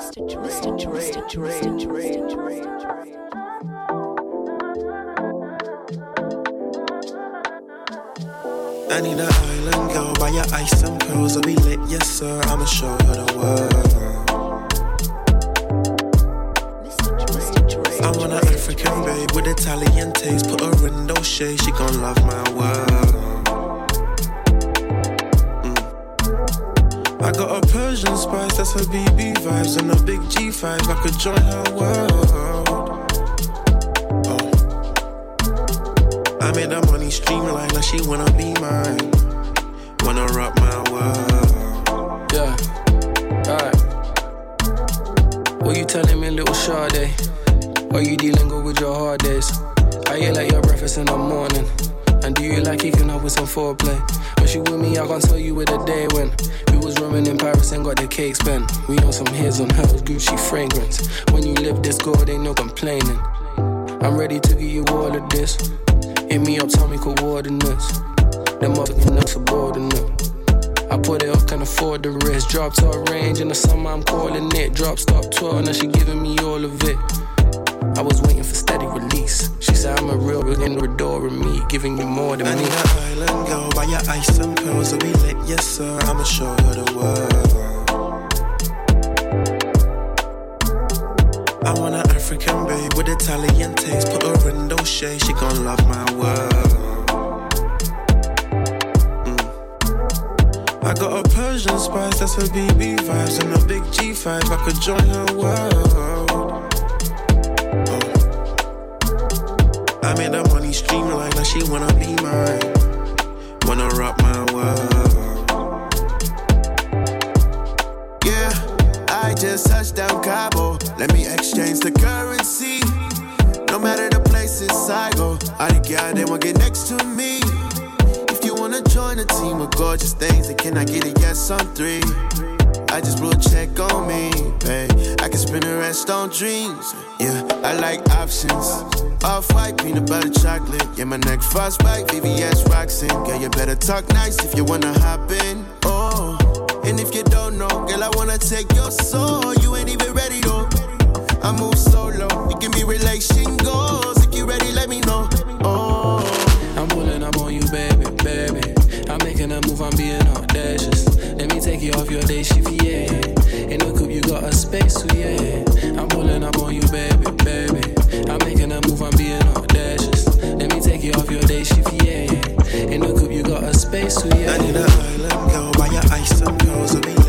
Mr. Dre, Mr. Dre, Mr. Dre, Mr. Dre, Mr. Dre. I need an island girl, buy your ice and pearls, I'll be lit, yes sir. I'ma show her the world. I want an African babe with Italian taste. Put her in those shades, she gon' love my world. Persian spice, that's her BB vibes, and a big G5. I could join her world. Oh. I made her money streamline, now she wanna be mine. Wanna rock my world. Yeah. Alright. What you telling me, little Sade? Are you dealing with your hard days? I hear like your breakfast in the morning. And do you like kicking up with some foreplay? When she with me, I can't tell you where the day went. Was roaming in Paris and got the cake spent. We on some hairs on hers, Gucci fragrance. When you live this good, ain't no complaining. I'm ready to give you all of this. Hit me up, tell me coordinates. Them motherfuckers not subordinate. I put it up, can afford the risk. Drop to a range in the summer, I'm calling it. Drop, stop, 12, now she giving me all of it. I was waiting for steady release. She said I'm a real door of me, giving you more than I me. need an island girl, buy your ice and pearls, I'll be lit, yes sir. I'ma show her the world. I want an African babe with Italian taste. Put her in those shades, she gon' love my world. Mm. I got a Persian spice, that's her BB vibes, and a big G5. I could join her world. I made her money streamline, now she wanna be mine. Wanna rock my world. Yeah, I just touched down Cabo. Let me exchange the currency. No matter the places I go, I the guy they won't get next to me. If you wanna join a team of gorgeous things, then can I get a yes on three? I just blew a check on me, babe. I can spend the rest on dreams. Yeah, I like options. Off white, peanut butter chocolate. Yeah, my neck frostbite, VVS Roxanne. Girl, you better talk nice if you wanna hop in. Oh, and if you don't know, girl, I wanna take your soul. You ain't even ready though. I move solo. We can be relation goals. If you ready, let me know. Oh. I'm pulling up on you, baby, baby. I'm making a move, I'm being audacious. Let me take you off your day shift, space, so yeah. I'm pulling up on you, baby, baby. I'm making a move, I'm being audacious. Let me take you off your day shift, yeah. In the you got a space, yeah. I need an island girl, buy your ice I'll be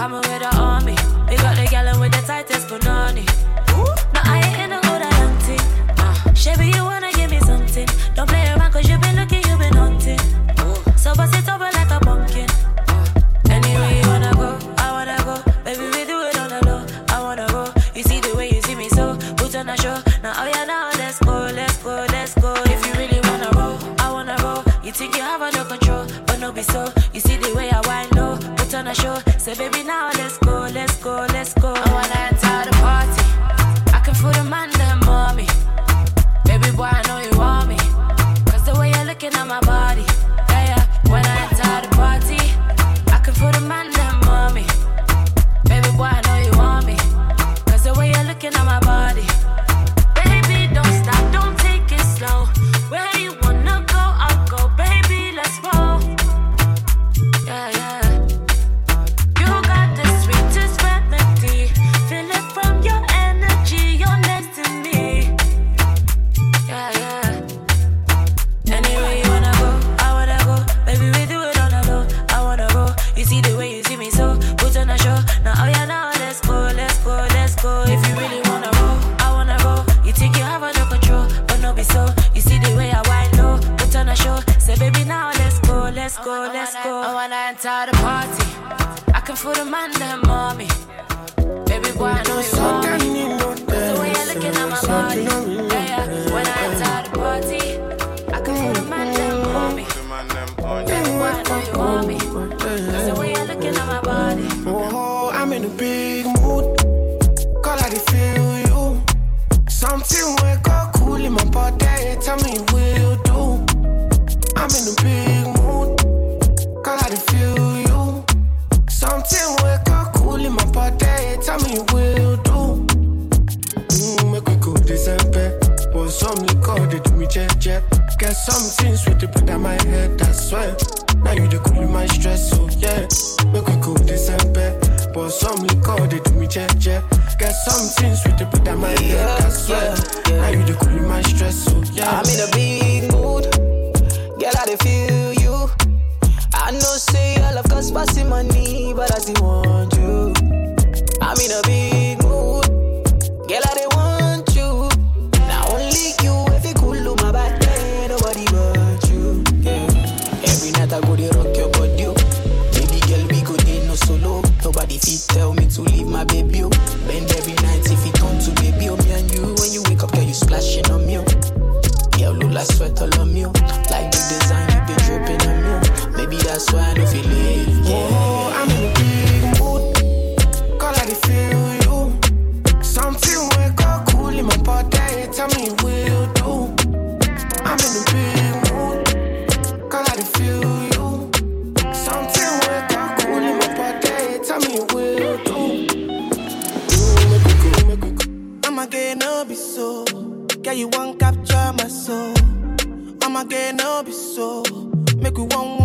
I'm coming Make you one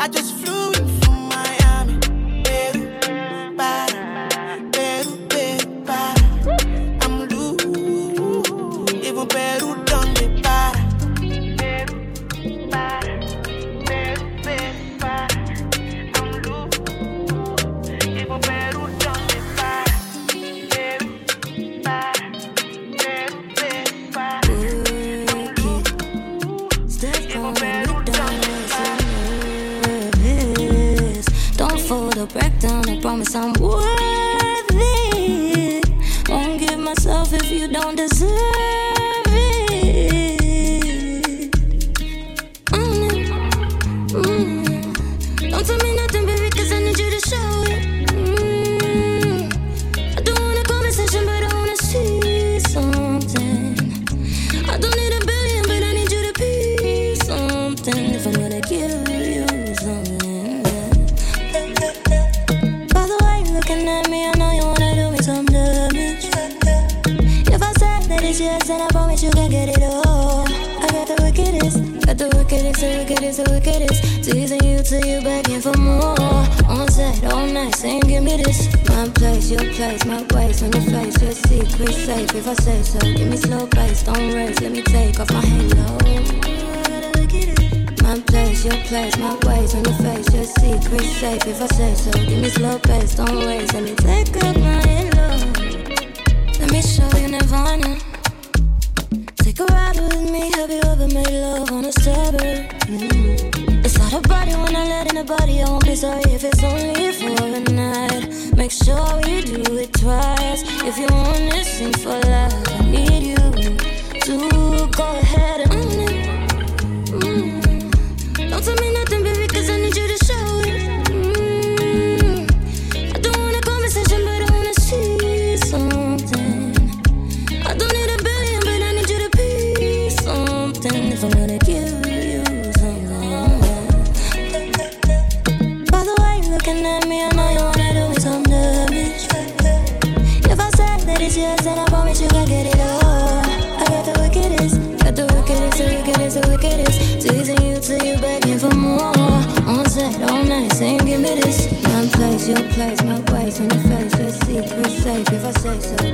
I just flew in promise I'm worth it. Won't give myself if you don't deserve so look at it, so look at it, so look at this. Teasing you till you begging for more. On set all night, saying give me this. My place, your place, my ways on your face. Your secret safe if I say so. Give me slow pace, don't race. Let me take off my halo. My place, your place, my ways on your face. Your secret safe if I say so. Give me slow pace, don't race. Let me take off my halo. Let me show you Nirvana. Take a ride with me, have you ever made love on a stepper? Mm. It's not a body when I let in a body. I won't be sorry if it's only for a night. Make sure we do it twice. If you want this thing for life, I need you to go ahead and. Mm. your place, my ways on your face, your secret safe if I say so.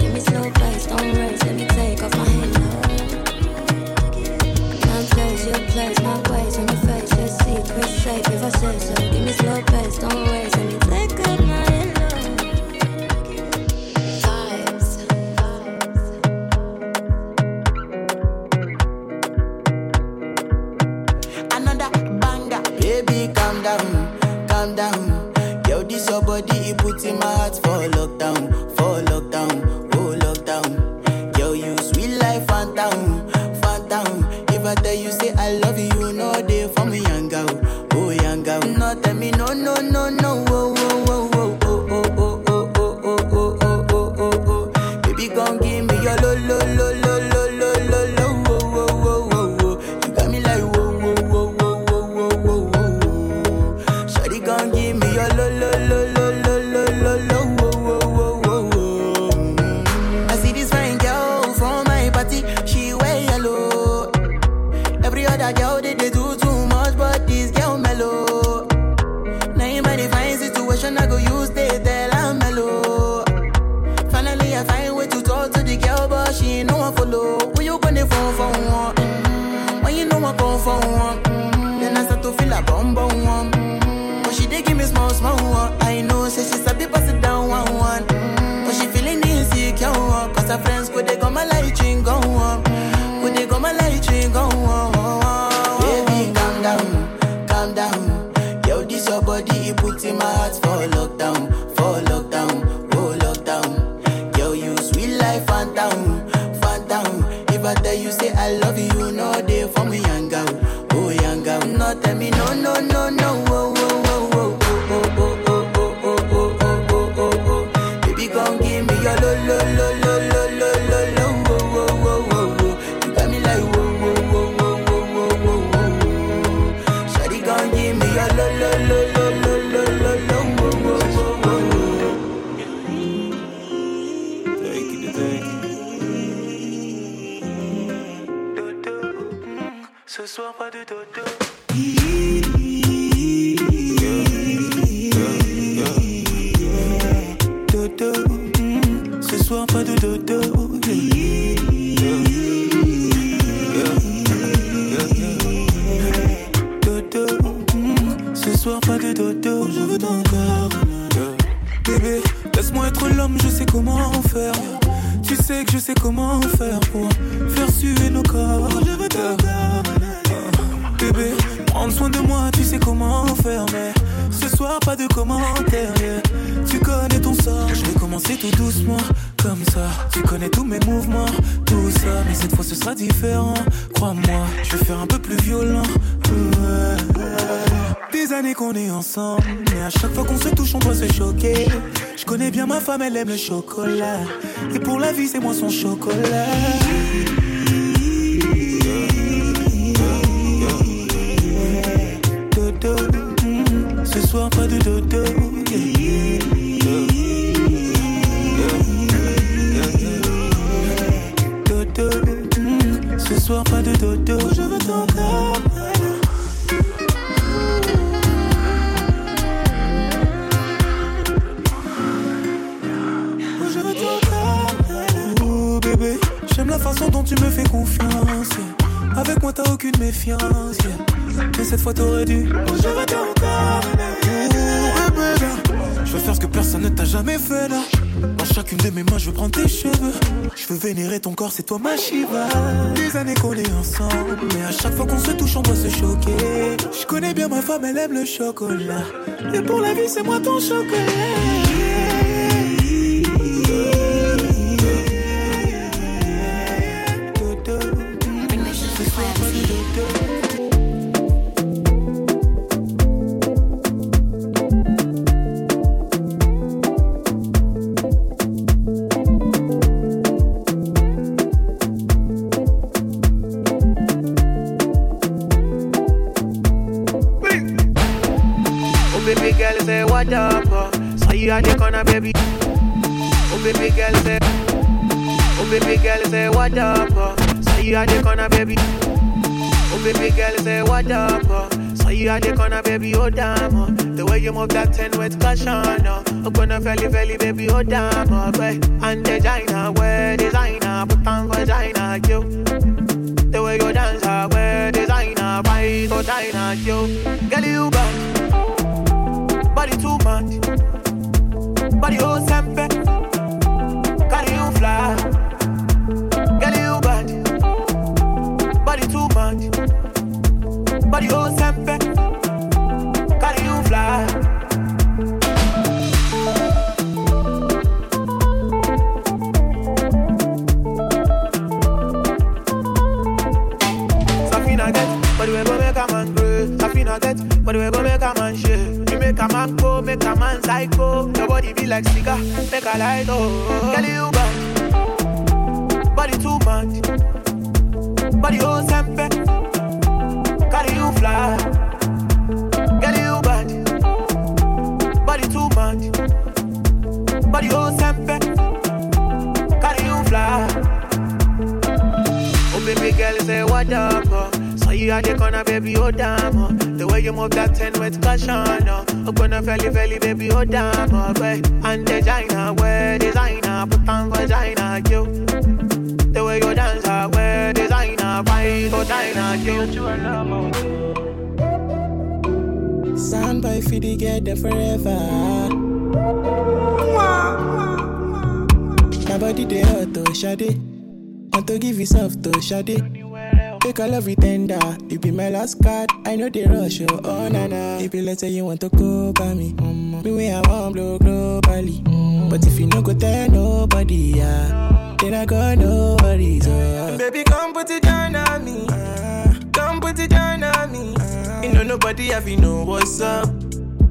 ce soir, pas de dodo. Femme, elle aime le chocolat. Et pour la vie, c'est moi son chocolat. Dodo, mm, ce soir pas de dodo. Dodo, mm, ce soir pas de dodo. Je veux Mais cette fois t'aurais dû. Je veux faire ce que personne ne t'a jamais fait là. Dans chacune de mes mains, je veux prendre tes cheveux. Je veux vénérer ton corps, c'est toi ma Shiva. Des années qu'on est ensemble, mais à chaque fois qu'on se touche, on doit se choquer. Je connais bien ma femme, elle aime le chocolat. Et pour la vie, c'est moi ton Oh say what up? Oh. So you at the corner, baby. Oh baby girl say. Oh baby girl say what up? Oh. So you at the corner, baby. Oh baby girl say what up? Oh. So you at the corner, baby. Oh damn. Oh. The way you move that ten with passion. Oh. I'm gonna felly felly, baby. Oh damn. Oh, babe. And designer, wear designer, put on vagina, you. The way you dance, ah, I wear designer, right, so designer, you. Ah, girl, you body too much. Body oh sempe, carry you fly. Girl you bad, body too much. Body oh sempe, carry you fly. But we go make a man grow. Safina get, but we go make a man shake. Make a man go, make a man psycho. Your body be like cigar, make a light oh. Girl you bad, body too much. Body oh sempe, carry you fly. You at the corner, baby, oh damn. Oh. The way you move that ten with passion. Oh. I'm gonna felly felly, baby, oh damn. Oh, babe. And designer, wear designer, put on vagina, you. The way you dance, ah, I wear designer, right, so designer, you. Soundboy for the get there forever. My body they hot to oh, shade. Want to give you soft to shade. Take all of it tender. Uh, you be my last card. I know they rush you. Oh na na. If you let's say you want to go by me, mm, me way I want blow globally. Mm, but if you no go tell nobody, yeah, then I got no worries. Oh. Baby, come put it down on me. Uh, come put it down on me. Uh. You know nobody have you know what's up.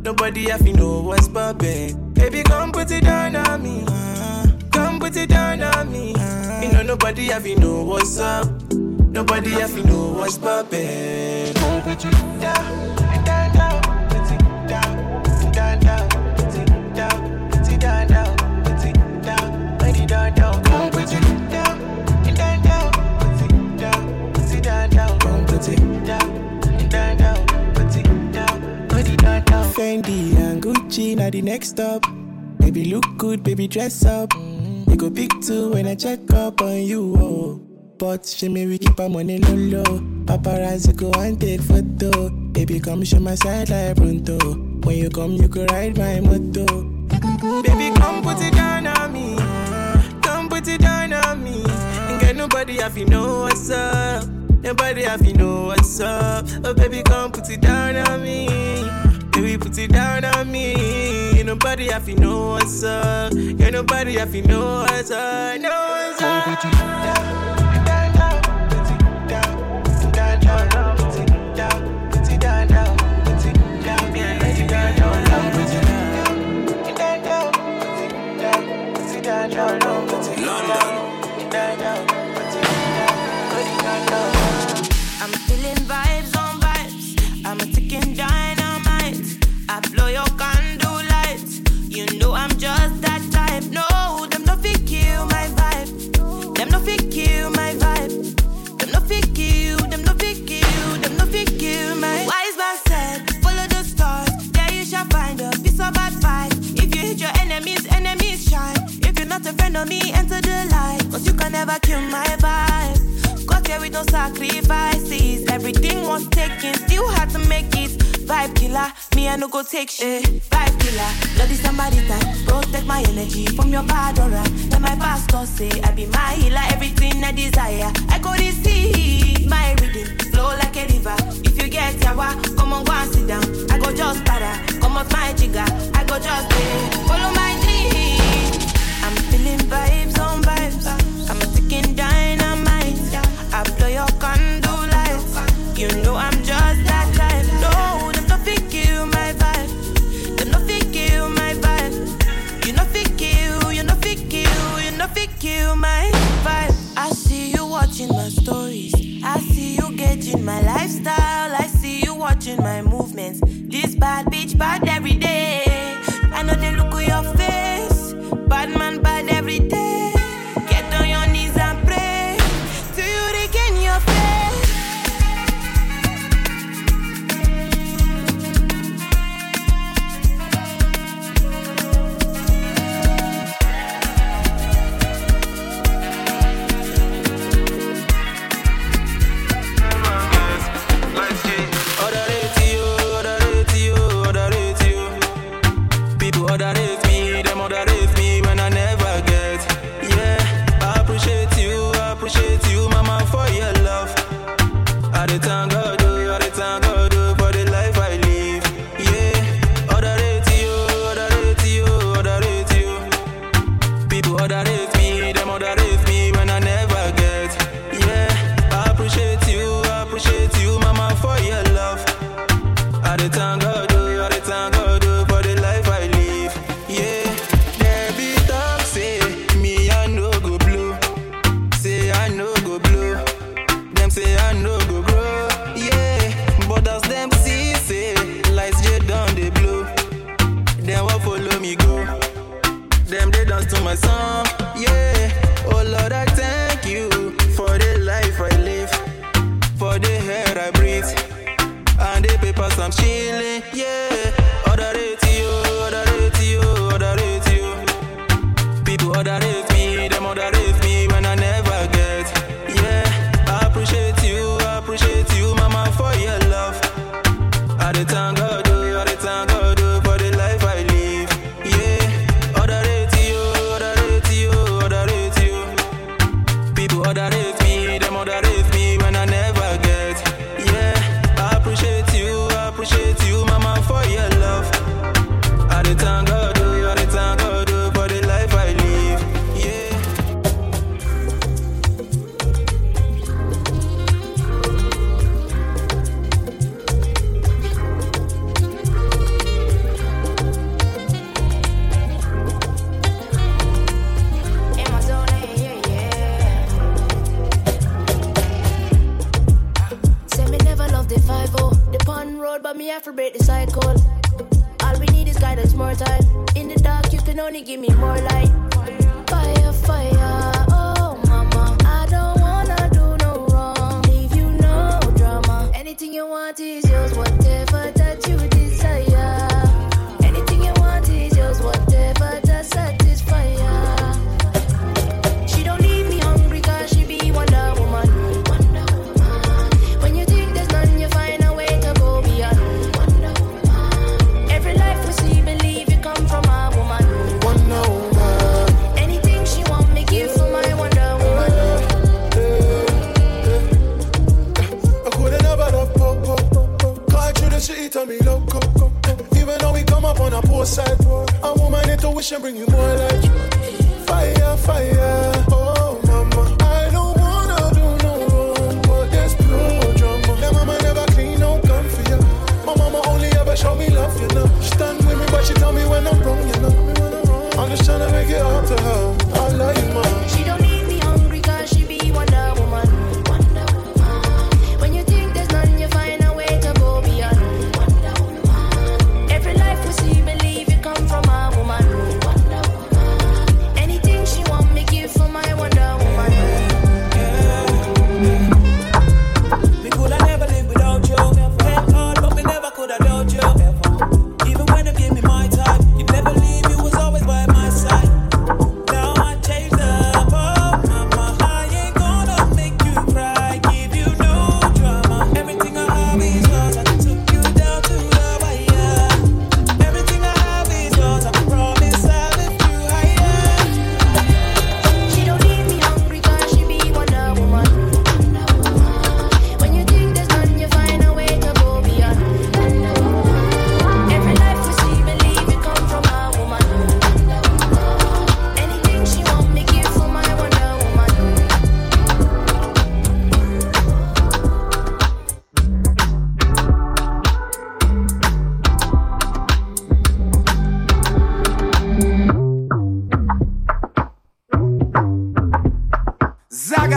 Nobody have you know what's poppin'. Baby, come put it down on me. Come put it down on me. You know nobody have you know what's up. Nobody have you know what's poppin'. Put down, down, down, put it down, down, down, put it down, put it down, down, put it down, put it down, down. Put it down, down, down, put it down, put it down, down. Put it down, down, down, put it down, down, down. Fendi and Gucci now the next stop. Baby look good, baby dress up. You go big too when I check up on you. Oh pot, shimmy, we keep our money low low. Paparazzi go and take photo. Baby, come show my side like pronto. When you come, you go ride my moto. Baby, come put it down on me. Come put it down on me. Ain't got nobody have you know what's up. Nobody have you know what's up. Oh, baby, come put it down on me. Baby, put it down on me nobody have to know what's up. Yeah, nobody have to know what's up. No what's up. I'm feeling vibes on vibes. I'm a ticking dynamite. I blow your candle lights. You know I'm just that type. No, them no fit kill my vibe. Them no fit kill my vibe. Them no fit kill. Them no fit kill. Them no fit kill my. Wise man said, follow the stars. There you shall find a piece of advice. If you hit your enemies, enemies shine. If you're not a friend of me, enter the light. You can never kill my vibe yeah, with no sacrifices. Everything was taken, still had to make it. Vibe killer, me I no go take shit. Vibe killer, bloody somebody time. Protect my energy from your bad aura. Let my pastor say, I be my healer, everything I desire. I go receive my reading, flow like a river. If you get yawa, come on, go and sit down. I go just para, come on, my jigger. I go just pay, follow my dream. I'm feeling vibes on vibes. I'm a ticking dime. bad every day. money, give me more life.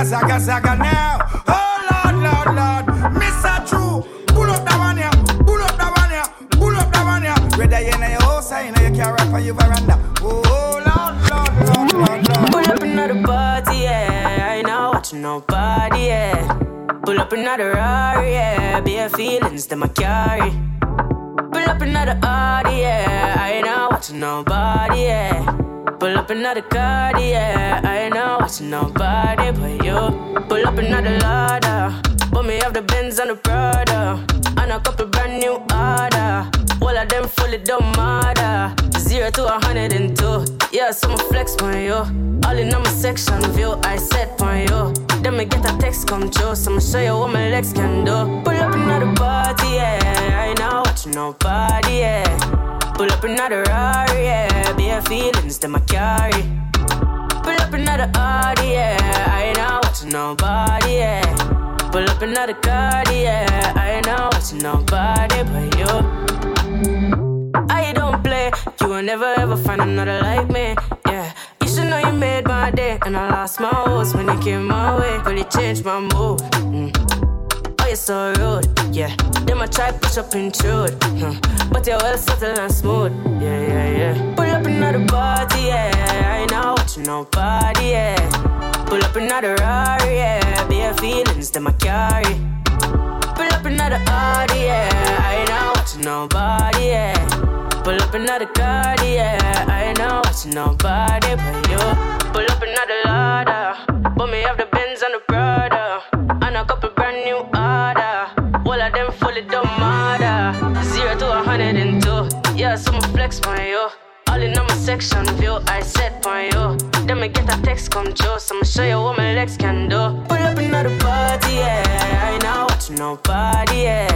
Saga, saga now. Oh Lord, Lord, Lord, Mr. True, pull up that one here, pull up that one here, pull up that one here. Whether you in your house or in your car or your veranda. Oh Lord, Lord, Lord, Lord, Lord. Pull up another party, yeah. I ain't not watching nobody, yeah. Pull up another Rari, yeah. Bare feelings that I carry. Pull up another Audi, yeah. I ain't not watching nobody, yeah. Pull up another car, yeah. I ain't not watching nobody but you. Pull up another ladder. Put me off the Benz and the Prada. And a couple brand new order. All of them fully don't matter. Zero to a hundred and two. Yeah, so I'ma flex on you. All in on my section view, I set on you. Then me get a text come true, so I'ma show you what my legs can do. Pull up another party, yeah. I ain't not watching nobody, yeah. Pull up another Rari, yeah. Bare feelings that I carry. Pull up another Audi, yeah. I ain't not watching nobody, yeah. Pull up another car, yeah. I ain't not watching nobody but you. I don't play, you will never ever find another like me, yeah. You should know you made my day, and I lost my horse when you came my way. Really changed my mood. So rude, yeah. Them I try push up intrude, huh. but you're well subtle and smooth, yeah, yeah, yeah. Pull up another party, yeah. I ain't not watching nobody, yeah. Pull up another Rari, yeah. Bare feelings that I carry. Pull up another Audi, yeah. I ain't not watching nobody, yeah. Pull up another car, yeah. I ain't not watching nobody but you. Pull up another ladder. Put me off the Benz and the Prada. And a couple brand new order. All of them fully don't matter. Zero to a hundred and two. Yeah, so I'ma flex on you. All in on my section view, I set on you. Then me get a text come true, so I'ma show you what my legs can do. Pull up another party, yeah. I ain't not watching nobody, yeah.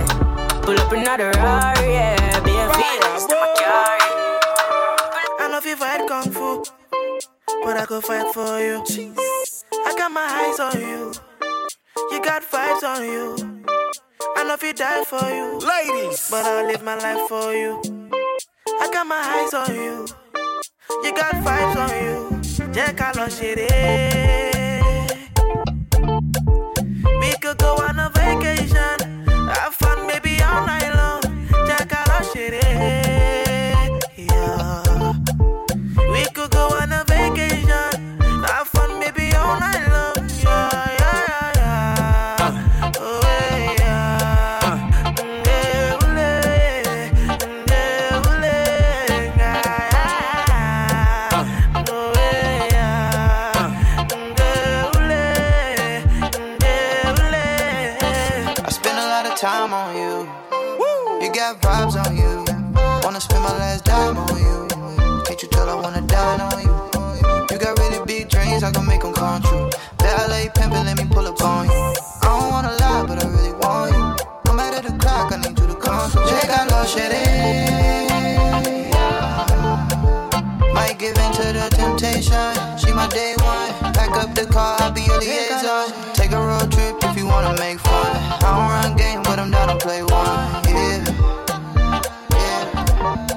Pull up another Rari, yeah. Be a my carry. I know if you fight kung fu, but I could fight for you. Jeez. I got my eyes on you. You got vibes on you. I know if you die for you, ladies, but I'll live my life for you. I got my eyes on you. You got vibes on you. Jẹ́ ká lọ ṣeré. We could go on a vacation. Up the car, I'll be your liaison. Take a road trip if you wanna make fun. I don't run game, but I'm down to play one. Yeah.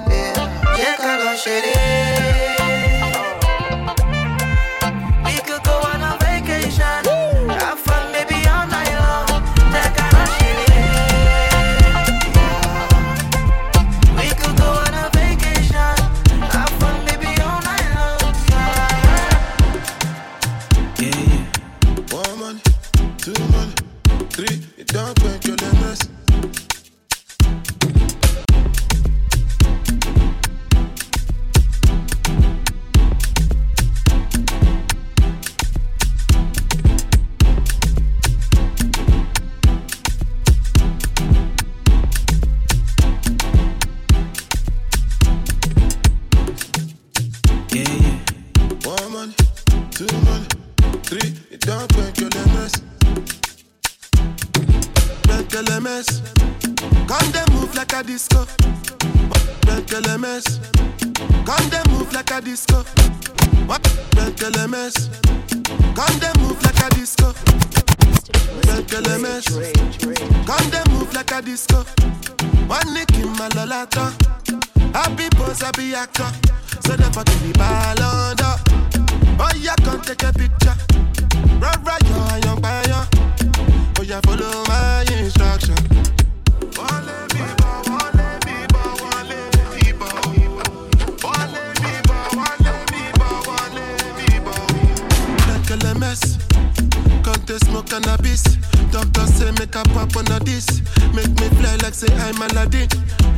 Yeah. Yeah. Ká lọ ṣeré. We Telemes. Come they move like a disco. Red Telemes. Come they move like a disco. One nick in my lolata. Happy pose, happy actor. So never give me ballon d'or. Oh, yeah, come take a picture. Run, run, your young buyer. Oh, yeah, follow my instruction. Oh, right, you cannabis. Doctor say make a pop on a this. Make me fly like say I'm Aladdin.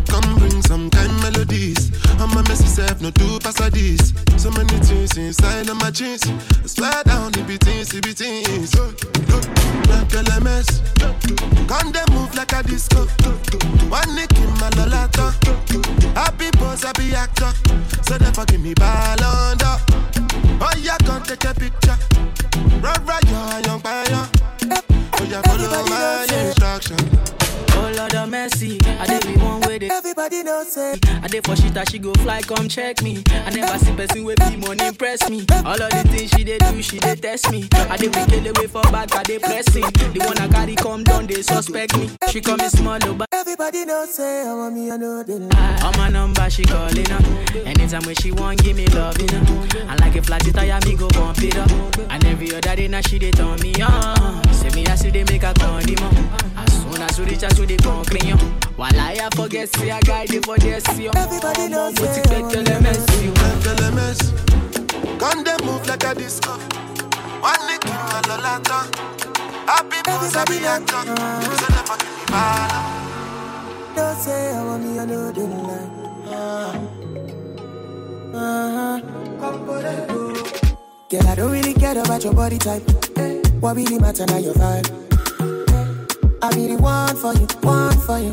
Come bring some kind melodies. I'm a messy self, no do pass a this. So many things inside of my jeans. I swear down, the beatings, the beatings. Oh, oh, like LMS. Gun them move like a disco. One nick in my lolata. Happy boss, happy actor. So therefore give me ball under. Oh yeah, come take a picture. Run right, you're a young fire. Oh yeah, follow my instruction. Oh Lord of mercy, I did be one way Everybody knows it. I did for shit that she go fly, come check me. I never see person with be money impress me. All of the things she dey do, she dey test me. I did we kill away for back, I dey pressing. The one I carry come down, they suspect me. She call me small, oh, but Everybody knows it. I want me, I know they lie. Ah, on my number she calling up. Anytime when she want give me love, you know. I like a flat tire, me go bump it up. And every other day now she dey turn me on. Say me I see they make a condiment. As soon as we reach out to the concrete, yo. while I forget, see a guy dey for this, yo. Everybody knows But it. you take your lemons, you. Like. Gun them move like a disco. One in my lolata. Happy boss, happy actor. So therefore give me ball Don't say I want me, I know they lie. Uh-huh. Girl, I don't really care about your body type. What really matter now your vibe. I be the one for you, one for you.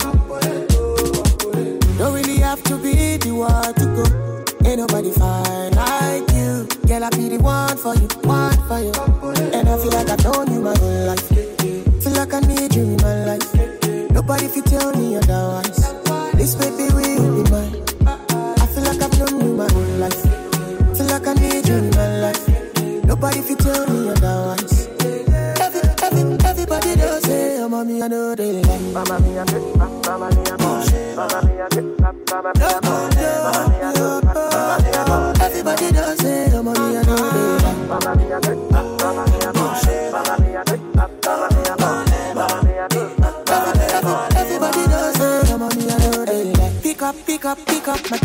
Don't really have to be the one to go. Ain't nobody fine like. Girl, I be the one for you, one for you. And I feel like I've known you my whole life. Feel like I need you in my life. Nobody fi tell me otherwise. This baby will be mine. up my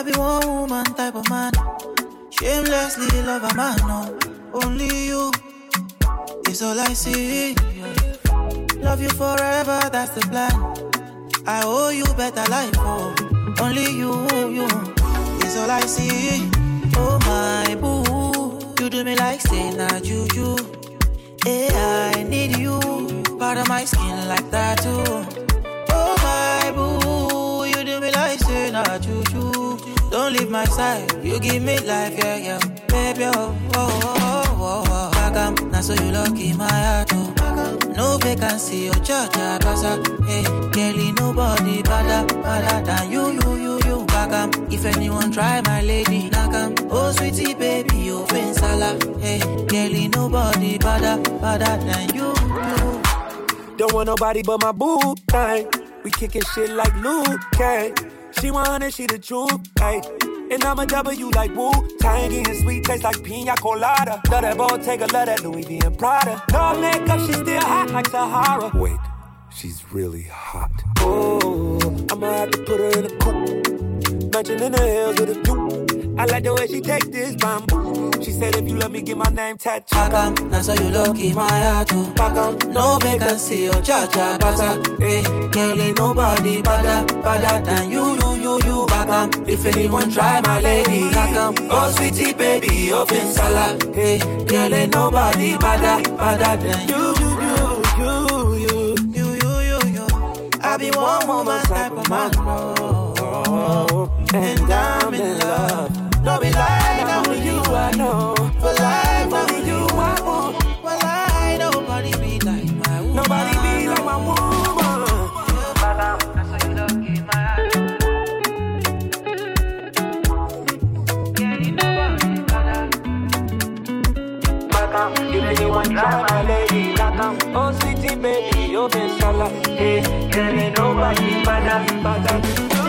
I be one woman type of man. Shamelessly love a man, no. Only you is all I see. Love you forever, that's the plan. I owe you better life, oh. Only you, you is all I see. Oh my boo, you do me like say na juju. Yeah, I need you, part of my skin like that too. Oh my boo, you do me like say na juju. Don't leave my side, you give me life, yeah, yeah. Baby, oh, oh, oh, oh, oh. Bagam, now so you lucky my heart, oh. No vacancy, oh, ah, pasa. Hey, girlie, nobody better, better than you, you, you, you. Bagam, if anyone try my lady, nakam. Oh, sweetie, baby, oh, sala. Hey, girlie, nobody better, better than you, you. Don't want nobody but my boo thing. We kicking shit like Liu Kang. She want it, she the truth, ayy. And I'm a W like Wu Tangy and sweet taste like pina colada. Love that Bottega, love that Louis V and Prada. No makeup, she still hot like Sahara. Wait, she's really hot. Oh, I'ma have to put her in a coupe. Mansion in the hills with a view. I like the way she take this bamboo. She said if you love me, get my name tattooed. Bagam, now so you lucky my heart, oh. Bagam, no vacancy, oh, cha cha, pasa. Hey, girl, ain't nobody better, better than you, you, you, you. Bagam, if anyone try my lady, Bagam, oh sweetie baby, oh sala. Hey, girl, ain't nobody better, better than you, you, you, you, you, you, you, you, you. I be one woman type of man, oh, and I'm in love. No be lie, now with you I know. For life, now you I want. For life, nobody be like my woman. Nobody be like my woman. If you want try my lady, knock Oh, city baby, you've been shala. Hey, there ain't nobody better, better.